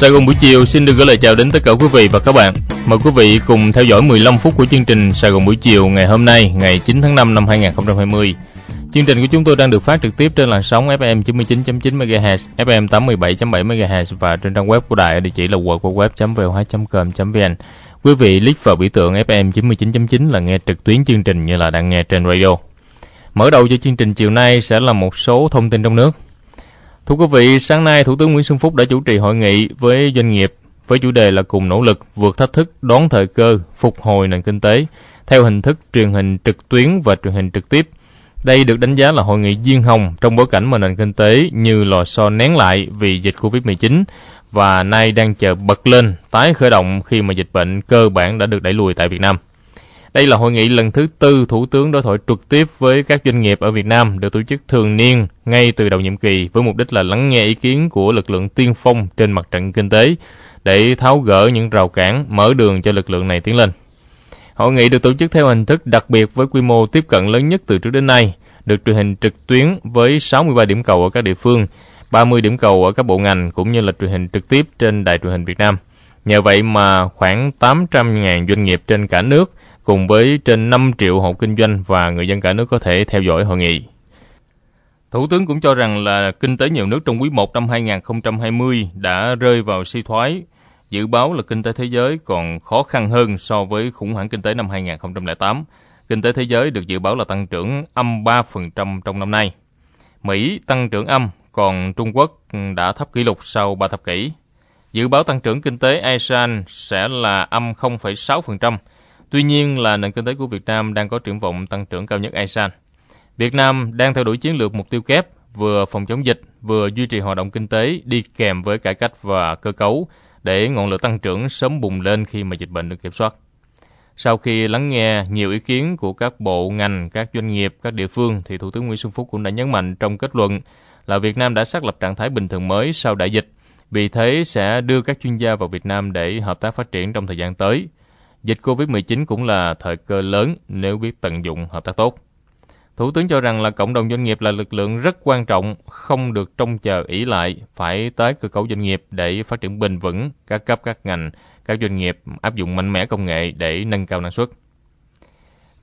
Sài Gòn buổi chiều xin được gửi lời chào đến tất cả quý vị và các bạn. Mời quý vị cùng theo dõi 15 phút của chương trình Sài Gòn buổi chiều ngày hôm nay, ngày 9 tháng 5 năm 2020. Chương trình của chúng tôi đang được phát trực tiếp trên làn sóng FM 99.9 MHz, FM 87.7 MHz và trên trang web của đài ở địa chỉ là www.voh.com.vn. Quý vị click vào biểu tượng FM 99.9 là nghe trực tuyến chương trình như là đang nghe trên radio. Mở đầu cho chương trình chiều nay sẽ là một số thông tin trong nước. Thưa quý vị, sáng nay Thủ tướng Nguyễn Xuân Phúc đã chủ trì hội nghị với doanh nghiệp với chủ đề là cùng nỗ lực vượt thách thức đón thời cơ phục hồi nền kinh tế theo hình thức truyền hình trực tuyến và truyền hình trực tiếp. Đây được đánh giá là hội nghị diên hồng trong bối cảnh mà nền kinh tế như lò xo nén lại vì dịch Covid-19 và nay đang chờ bật lên tái khởi động khi mà dịch bệnh cơ bản đã được đẩy lùi tại Việt Nam. Đây là hội nghị lần thứ tư Thủ tướng đối thoại trực tiếp với các doanh nghiệp ở Việt Nam được tổ chức thường niên ngay từ đầu nhiệm kỳ với mục đích là lắng nghe ý kiến của lực lượng tiên phong trên mặt trận kinh tế để tháo gỡ những rào cản, mở đường cho lực lượng này tiến lên. Hội nghị được tổ chức theo hình thức đặc biệt với quy mô tiếp cận lớn nhất từ trước đến nay, được truyền hình trực tuyến với 63 điểm cầu ở các địa phương, 30 điểm cầu ở các bộ ngành cũng như là truyền hình trực tiếp trên đài truyền hình Việt Nam. Nhờ vậy mà khoảng 800.000 doanh nghiệp trên cả nước cùng với trên 5 triệu hộ kinh doanh và người dân cả nước có thể theo dõi hội nghị. Thủ tướng cũng cho rằng là kinh tế nhiều nước trong quý 1 năm 2020 đã rơi vào suy thoái. Dự báo là kinh tế thế giới còn khó khăn hơn so với khủng hoảng kinh tế năm 2008. Kinh tế thế giới được dự báo là tăng trưởng âm 3% trong năm nay. Mỹ tăng trưởng âm, còn Trung Quốc đã thấp kỷ lục sau 3 thập kỷ. Dự báo tăng trưởng kinh tế ASEAN sẽ là âm 0,6%, Tuy nhiên là nền kinh tế của Việt Nam đang có triển vọng tăng trưởng cao nhất ASEAN. Việt Nam đang theo đuổi chiến lược mục tiêu kép, vừa phòng chống dịch, vừa duy trì hoạt động kinh tế đi kèm với cải cách và cơ cấu để ngọn lửa tăng trưởng sớm bùng lên khi mà dịch bệnh được kiểm soát. Sau khi lắng nghe nhiều ý kiến của các bộ, ngành, các doanh nghiệp, các địa phương, thì Thủ tướng Nguyễn Xuân Phúc cũng đã nhấn mạnh trong kết luận là Việt Nam đã xác lập trạng thái bình thường mới sau đại dịch. Vì thế sẽ đưa các chuyên gia vào Việt Nam để hợp tác phát triển trong thời gian tới. Dịch COVID-19 cũng là thời cơ lớn nếu biết tận dụng hợp tác tốt. Thủ tướng cho rằng là cộng đồng doanh nghiệp là lực lượng rất quan trọng, không được trông chờ ỷ lại, phải tái cơ cấu doanh nghiệp để phát triển bền vững, các cấp các ngành, các doanh nghiệp áp dụng mạnh mẽ công nghệ để nâng cao năng suất.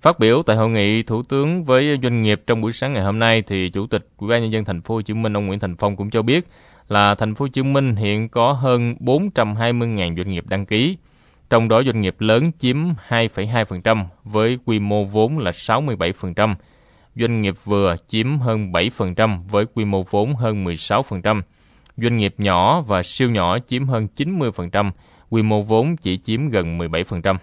Phát biểu tại hội nghị thủ tướng với doanh nghiệp trong buổi sáng ngày hôm nay thì chủ tịch Ủy ban nhân dân thành phố Hồ Chí Minh ông Nguyễn Thành Phong cũng cho biết là thành phố Hồ Chí Minh hiện có hơn 420.000 doanh nghiệp đăng ký, trong đó doanh nghiệp lớn chiếm 2,2% với quy mô vốn là 67%, doanh nghiệp vừa chiếm hơn 7% với quy mô vốn hơn 16%, doanh nghiệp nhỏ và siêu nhỏ chiếm hơn 90%, quy mô vốn chỉ chiếm gần 17%.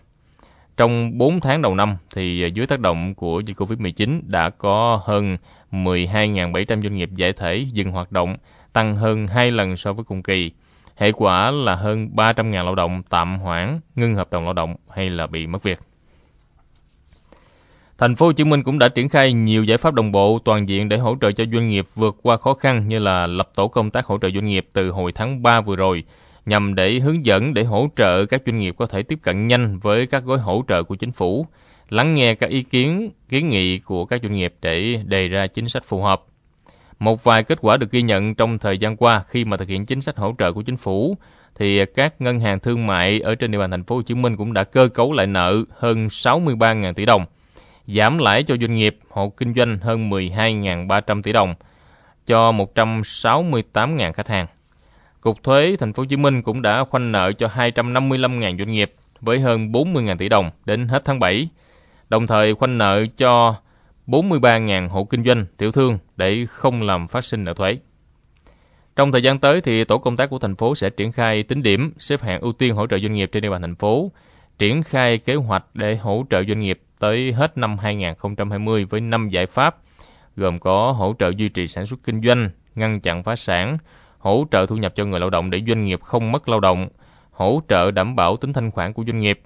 Trong 4 tháng đầu năm thì à, dưới tác động của dịch Covid-19 đã có hơn 12.700 doanh nghiệp giải thể dừng hoạt động, tăng hơn 2 lần so với cùng kỳ. Hệ quả là hơn 300.000 lao động tạm hoãn, ngưng hợp đồng lao động hay là bị mất việc. Thành phố Hồ Chí Minh cũng đã triển khai nhiều giải pháp đồng bộ toàn diện để hỗ trợ cho doanh nghiệp vượt qua khó khăn như là lập tổ công tác hỗ trợ doanh nghiệp từ hồi tháng 3 vừa rồi nhằm để hướng dẫn để hỗ trợ các doanh nghiệp có thể tiếp cận nhanh với các gói hỗ trợ của chính phủ, lắng nghe các ý kiến, kiến nghị của các doanh nghiệp để đề ra chính sách phù hợp. Một vài kết quả được ghi nhận trong thời gian qua khi mà thực hiện chính sách hỗ trợ của chính phủ thì các ngân hàng thương mại ở trên địa bàn thành phố Hồ Chí Minh cũng đã cơ cấu lại nợ hơn 63.000 tỷ đồng, giảm lãi cho doanh nghiệp, hộ kinh doanh hơn 12.300 tỷ đồng cho 168.000 khách hàng. Cục thuế thành phố Hồ Chí Minh cũng đã khoanh nợ cho 255.000 doanh nghiệp với hơn 40.000 tỷ đồng đến hết tháng 7, đồng thời khoanh nợ cho 43.000 hộ kinh doanh, tiểu thương để không làm phát sinh nợ thuế. Trong thời gian tới thì tổ công tác của thành phố sẽ triển khai tính điểm, xếp hạng ưu tiên hỗ trợ doanh nghiệp trên địa bàn thành phố, triển khai kế hoạch để hỗ trợ doanh nghiệp tới hết năm 2020 với 5 giải pháp, gồm có hỗ trợ duy trì sản xuất kinh doanh, ngăn chặn phá sản, hỗ trợ thu nhập cho người lao động để doanh nghiệp không mất lao động, hỗ trợ đảm bảo tính thanh khoản của doanh nghiệp,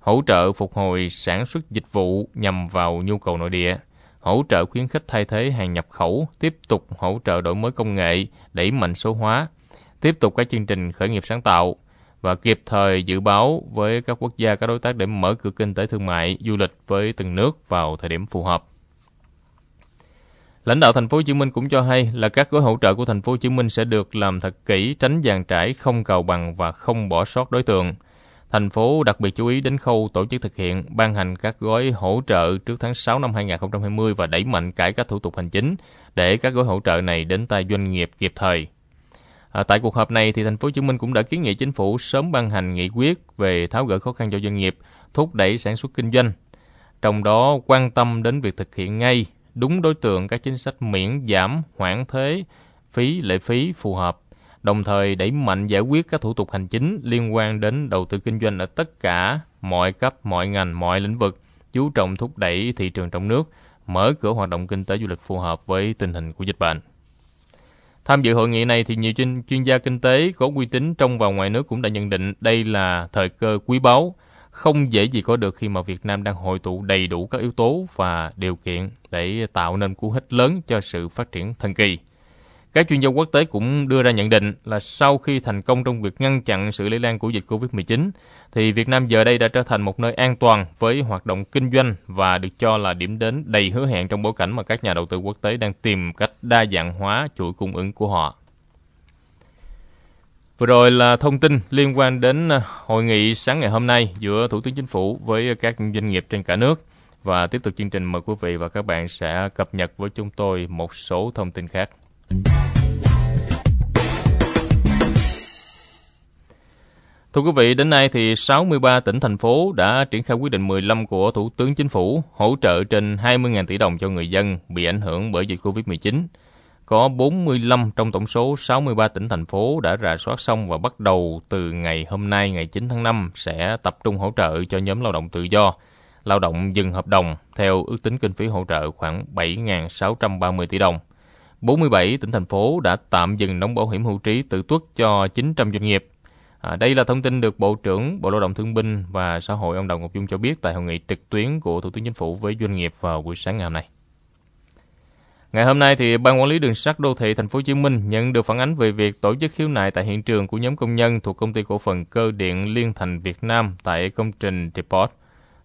hỗ trợ phục hồi sản xuất dịch vụ nhằm vào nhu cầu nội địa, hỗ trợ khuyến khích thay thế hàng nhập khẩu, tiếp tục hỗ trợ đổi mới công nghệ, đẩy mạnh số hóa, tiếp tục các chương trình khởi nghiệp sáng tạo và kịp thời dự báo với các quốc gia các đối tác để mở cửa kinh tế thương mại, du lịch với từng nước vào thời điểm phù hợp. Lãnh đạo thành phố Hồ Chí Minh cũng cho hay là các gói hỗ trợ của thành phố Hồ Chí Minh sẽ được làm thật kỹ, tránh dàn trải, không cầu bằng và không bỏ sót đối tượng. Thành phố đặc biệt chú ý đến khâu tổ chức thực hiện, ban hành các gói hỗ trợ trước tháng 6 năm 2020 và đẩy mạnh cải cách thủ tục hành chính để các gói hỗ trợ này đến tay doanh nghiệp kịp thời. À, tại cuộc họp này thì thành phố Hồ Chí Minh cũng đã kiến nghị chính phủ sớm ban hành nghị quyết về tháo gỡ khó khăn cho doanh nghiệp, thúc đẩy sản xuất kinh doanh. Trong đó quan tâm đến việc thực hiện ngay đúng đối tượng các chính sách miễn giảm hoãn thuế, phí lệ phí phù hợp, đồng thời đẩy mạnh giải quyết các thủ tục hành chính liên quan đến đầu tư kinh doanh ở tất cả mọi cấp, mọi ngành, mọi lĩnh vực, chú trọng thúc đẩy thị trường trong nước, mở cửa hoạt động kinh tế du lịch phù hợp với tình hình của dịch bệnh. Tham dự hội nghị này thì nhiều chuyên, chuyên gia kinh tế có uy tín trong và ngoài nước cũng đã nhận định đây là thời cơ quý báu, không dễ gì có được khi mà Việt Nam đang hội tụ đầy đủ các yếu tố và điều kiện để tạo nên cú hích lớn cho sự phát triển thần kỳ. Các chuyên gia quốc tế cũng đưa ra nhận định là sau khi thành công trong việc ngăn chặn sự lây lan của dịch COVID-19, thì Việt Nam giờ đây đã trở thành một nơi an toàn với hoạt động kinh doanh và được cho là điểm đến đầy hứa hẹn trong bối cảnh mà các nhà đầu tư quốc tế đang tìm cách đa dạng hóa chuỗi cung ứng của họ. Vừa rồi là thông tin liên quan đến hội nghị sáng ngày hôm nay giữa Thủ tướng Chính phủ với các doanh nghiệp trên cả nước. Và tiếp tục chương trình mời quý vị và các bạn sẽ cập nhật với chúng tôi một số thông tin khác. Thưa quý vị, đến nay thì 63 tỉnh thành phố đã triển khai quyết định 15 của Thủ tướng Chính phủ hỗ trợ trên 20.000 tỷ đồng cho người dân bị ảnh hưởng bởi dịch Covid-19. Có 45 trong tổng số 63 tỉnh thành phố đã rà soát xong và bắt đầu từ ngày hôm nay ngày 9 tháng 5 sẽ tập trung hỗ trợ cho nhóm lao động tự do, lao động dừng hợp đồng theo ước tính kinh phí hỗ trợ khoảng 7.630 tỷ đồng. 47 tỉnh thành phố đã tạm dừng đóng bảo hiểm hưu trí tự tuất cho 900 doanh nghiệp. À, đây là thông tin được Bộ trưởng Bộ Lao động Thương binh và Xã hội ông Đào Ngọc Dung cho biết tại hội nghị trực tuyến của Thủ tướng Chính phủ với doanh nghiệp vào buổi sáng ngày hôm nay. Ngày hôm nay thì Ban quản lý đường sắt đô thị thành phố Hồ Chí Minh nhận được phản ánh về việc tổ chức khiếu nại tại hiện trường của nhóm công nhân thuộc công ty cổ phần cơ điện Liên Thành Việt Nam tại công trình Depot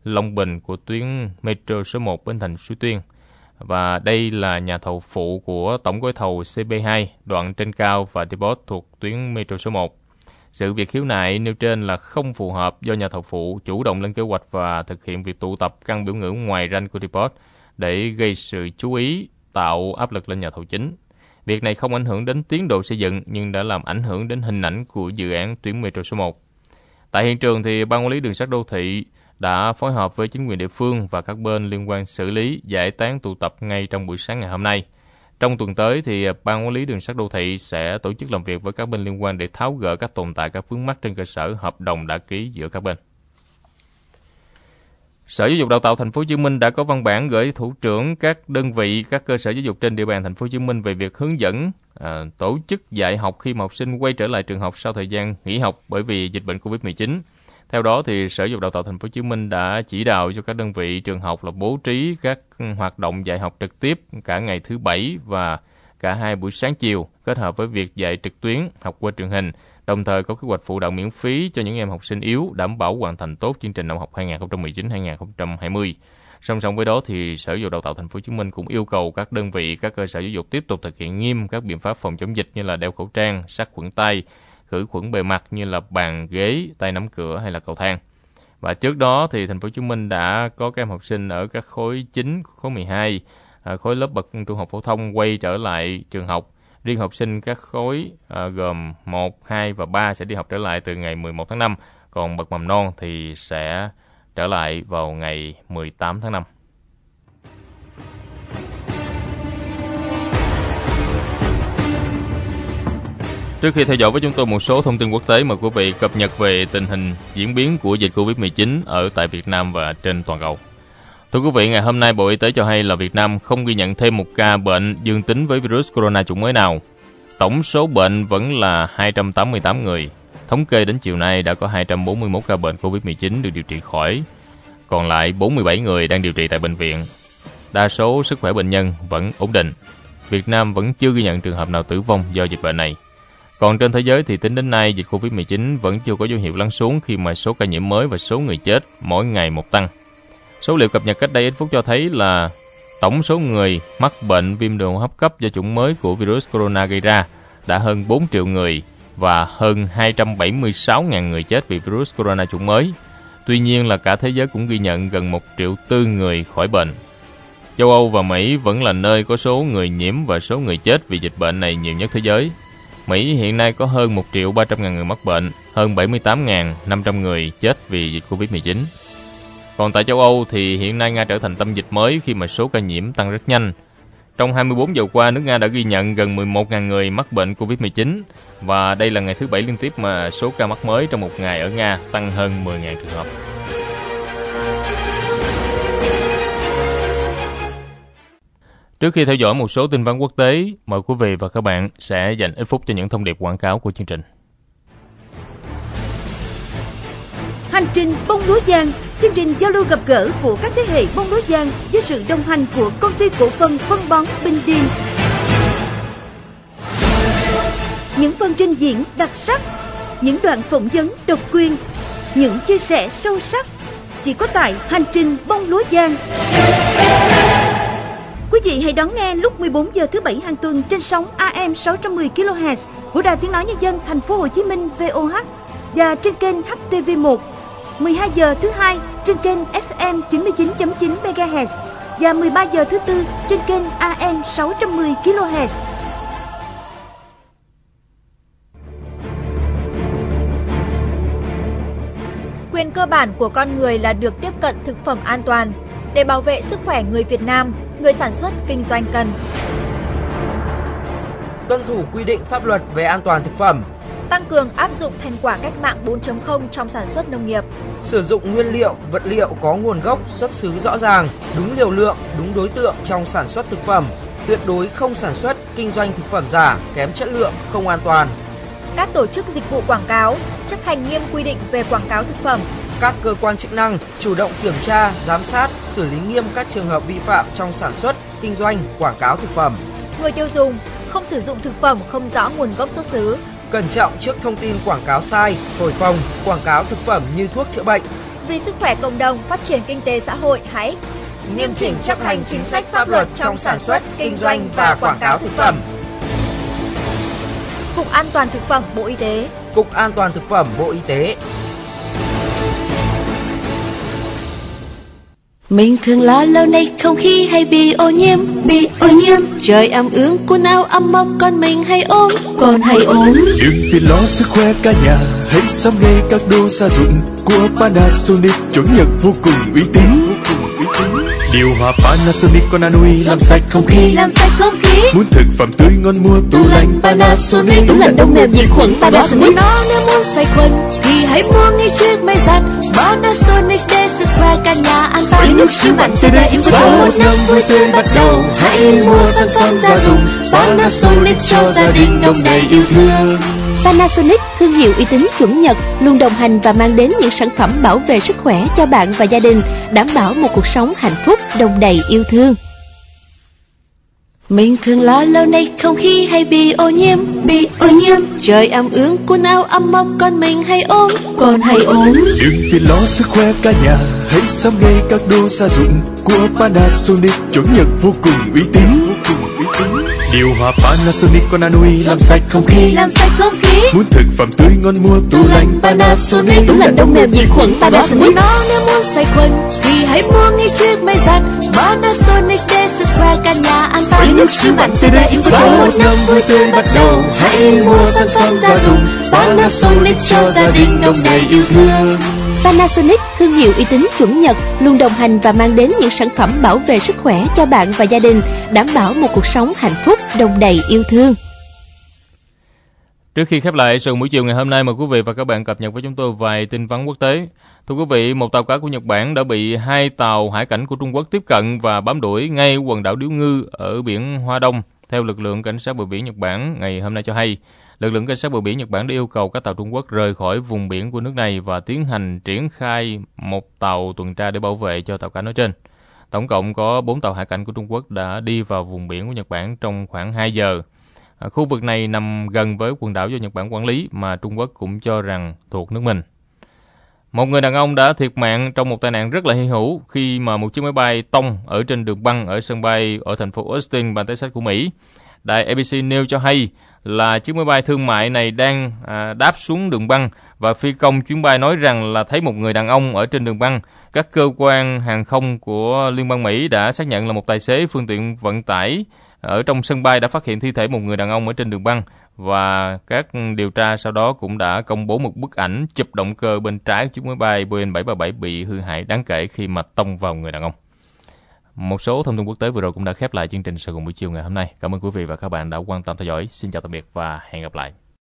Long Bình của tuyến metro số 1 Bến Thành Suối Tuyên. Và đây là nhà thầu phụ của tổng gói thầu CB2 đoạn trên cao và Depot thuộc tuyến metro số 1. Sự việc khiếu nại nêu trên là không phù hợp do nhà thầu phụ chủ động lên kế hoạch và thực hiện việc tụ tập căng biểu ngữ ngoài ranh của Depot để gây sự chú ý, tạo áp lực lên nhà thầu chính. Việc này không ảnh hưởng đến tiến độ xây dựng, nhưng đã làm ảnh hưởng đến hình ảnh của dự án tuyến metro số 1. Tại hiện trường thì ban quản lý đường sắt đô thị đã phối hợp với chính quyền địa phương và các bên liên quan xử lý giải tán tụ tập ngay trong buổi sáng ngày hôm nay. Trong tuần tới thì ban quản lý đường sắt đô thị sẽ tổ chức làm việc với các bên liên quan để tháo gỡ các tồn tại các vướng mắc trên cơ sở hợp đồng đã ký giữa các bên. Sở Giáo dục Đào tạo Thành phố Hồ Chí Minh đã có văn bản gửi thủ trưởng các đơn vị, các cơ sở giáo dục trên địa bàn Thành phố Hồ Chí Minh về việc hướng dẫn à, tổ chức dạy học khi mà học sinh quay trở lại trường học sau thời gian nghỉ học bởi vì dịch bệnh Covid-19. Theo đó thì Sở Giáo dục Đào tạo Thành phố Hồ Chí Minh đã chỉ đạo cho các đơn vị trường học là bố trí các hoạt động dạy học trực tiếp cả ngày thứ bảy và cả hai buổi sáng chiều kết hợp với việc dạy trực tuyến học qua truyền hình đồng thời có kế hoạch phụ đạo miễn phí cho những em học sinh yếu đảm bảo hoàn thành tốt chương trình năm học 2019-2020. Song song với đó thì Sở Giáo dục Đào tạo Thành phố Hồ Chí Minh cũng yêu cầu các đơn vị, các cơ sở giáo dục tiếp tục thực hiện nghiêm các biện pháp phòng chống dịch như là đeo khẩu trang, sát khuẩn tay, khử khuẩn bề mặt như là bàn, ghế, tay nắm cửa hay là cầu thang. Và trước đó thì Thành phố Hồ Chí Minh đã có các em học sinh ở các khối 9, khối 12, à, khối lớp bậc trung học phổ thông quay trở lại trường học Riêng học sinh các khối à, gồm 1, 2 và 3 sẽ đi học trở lại từ ngày 11 tháng 5, còn bậc mầm non thì sẽ trở lại vào ngày 18 tháng 5. Trước khi theo dõi với chúng tôi một số thông tin quốc tế mời quý vị cập nhật về tình hình diễn biến của dịch Covid-19 ở tại Việt Nam và trên toàn cầu. Thưa quý vị, ngày hôm nay Bộ Y tế cho hay là Việt Nam không ghi nhận thêm một ca bệnh dương tính với virus corona chủng mới nào. Tổng số bệnh vẫn là 288 người. Thống kê đến chiều nay đã có 241 ca bệnh COVID-19 được điều trị khỏi. Còn lại 47 người đang điều trị tại bệnh viện. Đa số sức khỏe bệnh nhân vẫn ổn định. Việt Nam vẫn chưa ghi nhận trường hợp nào tử vong do dịch bệnh này. Còn trên thế giới thì tính đến nay dịch Covid-19 vẫn chưa có dấu hiệu lắng xuống khi mà số ca nhiễm mới và số người chết mỗi ngày một tăng. Số liệu cập nhật cách đây ít phút cho thấy là tổng số người mắc bệnh viêm đường hô hấp cấp do chủng mới của virus corona gây ra đã hơn 4 triệu người và hơn 276.000 người chết vì virus corona chủng mới. Tuy nhiên là cả thế giới cũng ghi nhận gần 1 triệu tư người khỏi bệnh. Châu Âu và Mỹ vẫn là nơi có số người nhiễm và số người chết vì dịch bệnh này nhiều nhất thế giới. Mỹ hiện nay có hơn 1 triệu 300 ngàn người mắc bệnh, hơn 78.500 người chết vì dịch Covid-19. Còn tại châu Âu thì hiện nay Nga trở thành tâm dịch mới khi mà số ca nhiễm tăng rất nhanh. Trong 24 giờ qua, nước Nga đã ghi nhận gần 11.000 người mắc bệnh Covid-19 và đây là ngày thứ bảy liên tiếp mà số ca mắc mới trong một ngày ở Nga tăng hơn 10.000 trường hợp. Trước khi theo dõi một số tin vắn quốc tế, mời quý vị và các bạn sẽ dành ít phút cho những thông điệp quảng cáo của chương trình. Hành trình bông lúa giang, chương trình giao lưu gặp gỡ của các thế hệ bông lúa giang với sự đồng hành của công ty cổ phần phân bón Bình Điền. Những phần trình diễn đặc sắc, những đoạn phỏng vấn độc quyền, những chia sẻ sâu sắc chỉ có tại hành trình bông lúa giang. Quý vị hãy đón nghe lúc 14 giờ thứ bảy hàng tuần trên sóng AM 610 kHz của Đài Tiếng nói nhân dân thành phố Hồ Chí Minh VOH và trên kênh HTV1 12 giờ thứ hai trên kênh FM 99.9 MHz và 13 giờ thứ tư trên kênh AM 610 kHz. Quyền cơ bản của con người là được tiếp cận thực phẩm an toàn. Để bảo vệ sức khỏe người Việt Nam, người sản xuất kinh doanh cần tuân thủ quy định pháp luật về an toàn thực phẩm, tăng cường áp dụng thành quả cách mạng 4.0 trong sản xuất nông nghiệp, sử dụng nguyên liệu, vật liệu có nguồn gốc, xuất xứ rõ ràng, đúng liều lượng, đúng đối tượng trong sản xuất thực phẩm, tuyệt đối không sản xuất, kinh doanh thực phẩm giả, kém chất lượng, không an toàn. Các tổ chức dịch vụ quảng cáo chấp hành nghiêm quy định về quảng cáo thực phẩm. Các cơ quan chức năng chủ động kiểm tra, giám sát, xử lý nghiêm các trường hợp vi phạm trong sản xuất, kinh doanh, quảng cáo thực phẩm. Người tiêu dùng không sử dụng thực phẩm không rõ nguồn gốc xuất xứ. Cẩn trọng trước thông tin quảng cáo sai, thổi phồng, quảng cáo thực phẩm như thuốc chữa bệnh. Vì sức khỏe cộng đồng, phát triển kinh tế xã hội, hãy nghiêm chỉnh chấp hành chính sách pháp luật trong sản xuất, kinh doanh và quảng cáo thực phẩm. Cục An toàn thực phẩm Bộ Y tế. Cục An toàn thực phẩm Bộ Y tế Mình thường lo lâu nay không khí hay bị ô nhiễm. Bị ô nhiễm. Trời ẩm ướng quần áo ấm mốc, con mình hay ốm Còn hay ốm Đừng vì lo sức khỏe cả nhà, Hãy sắm ngay các đồ gia dụng Của Panasonic. Chuẩn nhật vô cùng uy tín. Điều hòa Panasonic con anui làm sạch không khí. Làm sạch không khí. Muốn thực phẩm tươi ngon mua tủ lạnh Panasonic. Tủ lạnh đông mềm diệt khuẩn Panasonic. Nó nếu muốn sạch khuẩn Thì hãy mua ngay chiếc máy giặt. Panasonic để sức khỏe cả nhà an toàn. Với nước siêu mạnh tê đê Và một năm vui tươi bắt đầu. Hãy mua sản phẩm gia dụng. Panasonic cho gia đình đông đầy yêu thương Panasonic, thương hiệu uy tín chuẩn Nhật, luôn đồng hành và mang đến những sản phẩm bảo vệ sức khỏe cho bạn và gia đình, đảm bảo một cuộc sống hạnh phúc, đồng đầy yêu thương. Mình thường lo lâu nay không khí hay bị ô nhiễm. Bị ô nhiễm. Trời ẩm ướt quần áo ấm mốc con mình hay ốm. Còn hay ốm. Đừng vì lo sức khỏe cả nhà Hãy sắm ngay các đồ gia dụng Của Panasonic chuẩn Nhật vô cùng uy tín Điều hòa Panasonic con anui làm sạch không khí. Làm sạch không khí. Muốn thực phẩm tươi ngon mua tủ lạnh Panasonic. Tủ lạnh đông mềm diệt khuẩn Panasonic. nó nếu muốn sạch khuẩn Thì hãy mua ngay chiếc máy giặt. Panasonic để sức khỏe cả nhà an toàn. Với nước siêu mạnh tê đê Và một năm vui tươi bắt đầu. Hãy mua sản phẩm gia dụng. Panasonic cho gia đình đông đầy yêu thương Panasonic, thương hiệu uy tín chuẩn Nhật, luôn đồng hành và mang đến những sản phẩm bảo vệ sức khỏe cho bạn và gia đình, đảm bảo một cuộc sống hạnh phúc, đồng đầy yêu thương. Trước khi khép lại sự buổi chiều ngày hôm nay, mời quý vị và các bạn cập nhật với chúng tôi vài tin vắn quốc tế. Thưa quý vị, một tàu cá của Nhật Bản đã bị hai tàu hải cảnh của Trung Quốc tiếp cận và bám đuổi ngay quần đảo Điếu Ngư ở biển Hoa Đông, theo lực lượng cảnh sát bờ biển Nhật Bản ngày hôm nay cho hay lực lượng cảnh sát bờ biển Nhật Bản đã yêu cầu các tàu Trung Quốc rời khỏi vùng biển của nước này và tiến hành triển khai một tàu tuần tra để bảo vệ cho tàu cá nói trên. Tổng cộng có 4 tàu hải cảnh của Trung Quốc đã đi vào vùng biển của Nhật Bản trong khoảng 2 giờ. À, khu vực này nằm gần với quần đảo do Nhật Bản quản lý mà Trung Quốc cũng cho rằng thuộc nước mình. Một người đàn ông đã thiệt mạng trong một tai nạn rất là hy hữu khi mà một chiếc máy bay tông ở trên đường băng ở sân bay ở thành phố Austin, bang Texas của Mỹ. Đài ABC nêu cho hay là chiếc máy bay thương mại này đang à, đáp xuống đường băng và phi công chuyến bay nói rằng là thấy một người đàn ông ở trên đường băng. Các cơ quan hàng không của Liên bang Mỹ đã xác nhận là một tài xế phương tiện vận tải ở trong sân bay đã phát hiện thi thể một người đàn ông ở trên đường băng và các điều tra sau đó cũng đã công bố một bức ảnh chụp động cơ bên trái của chiếc máy bay Boeing 737 bị hư hại đáng kể khi mà tông vào người đàn ông. Một số thông tin quốc tế vừa rồi cũng đã khép lại chương trình Sài Gòn buổi chiều ngày hôm nay. Cảm ơn quý vị và các bạn đã quan tâm theo dõi. Xin chào tạm biệt và hẹn gặp lại.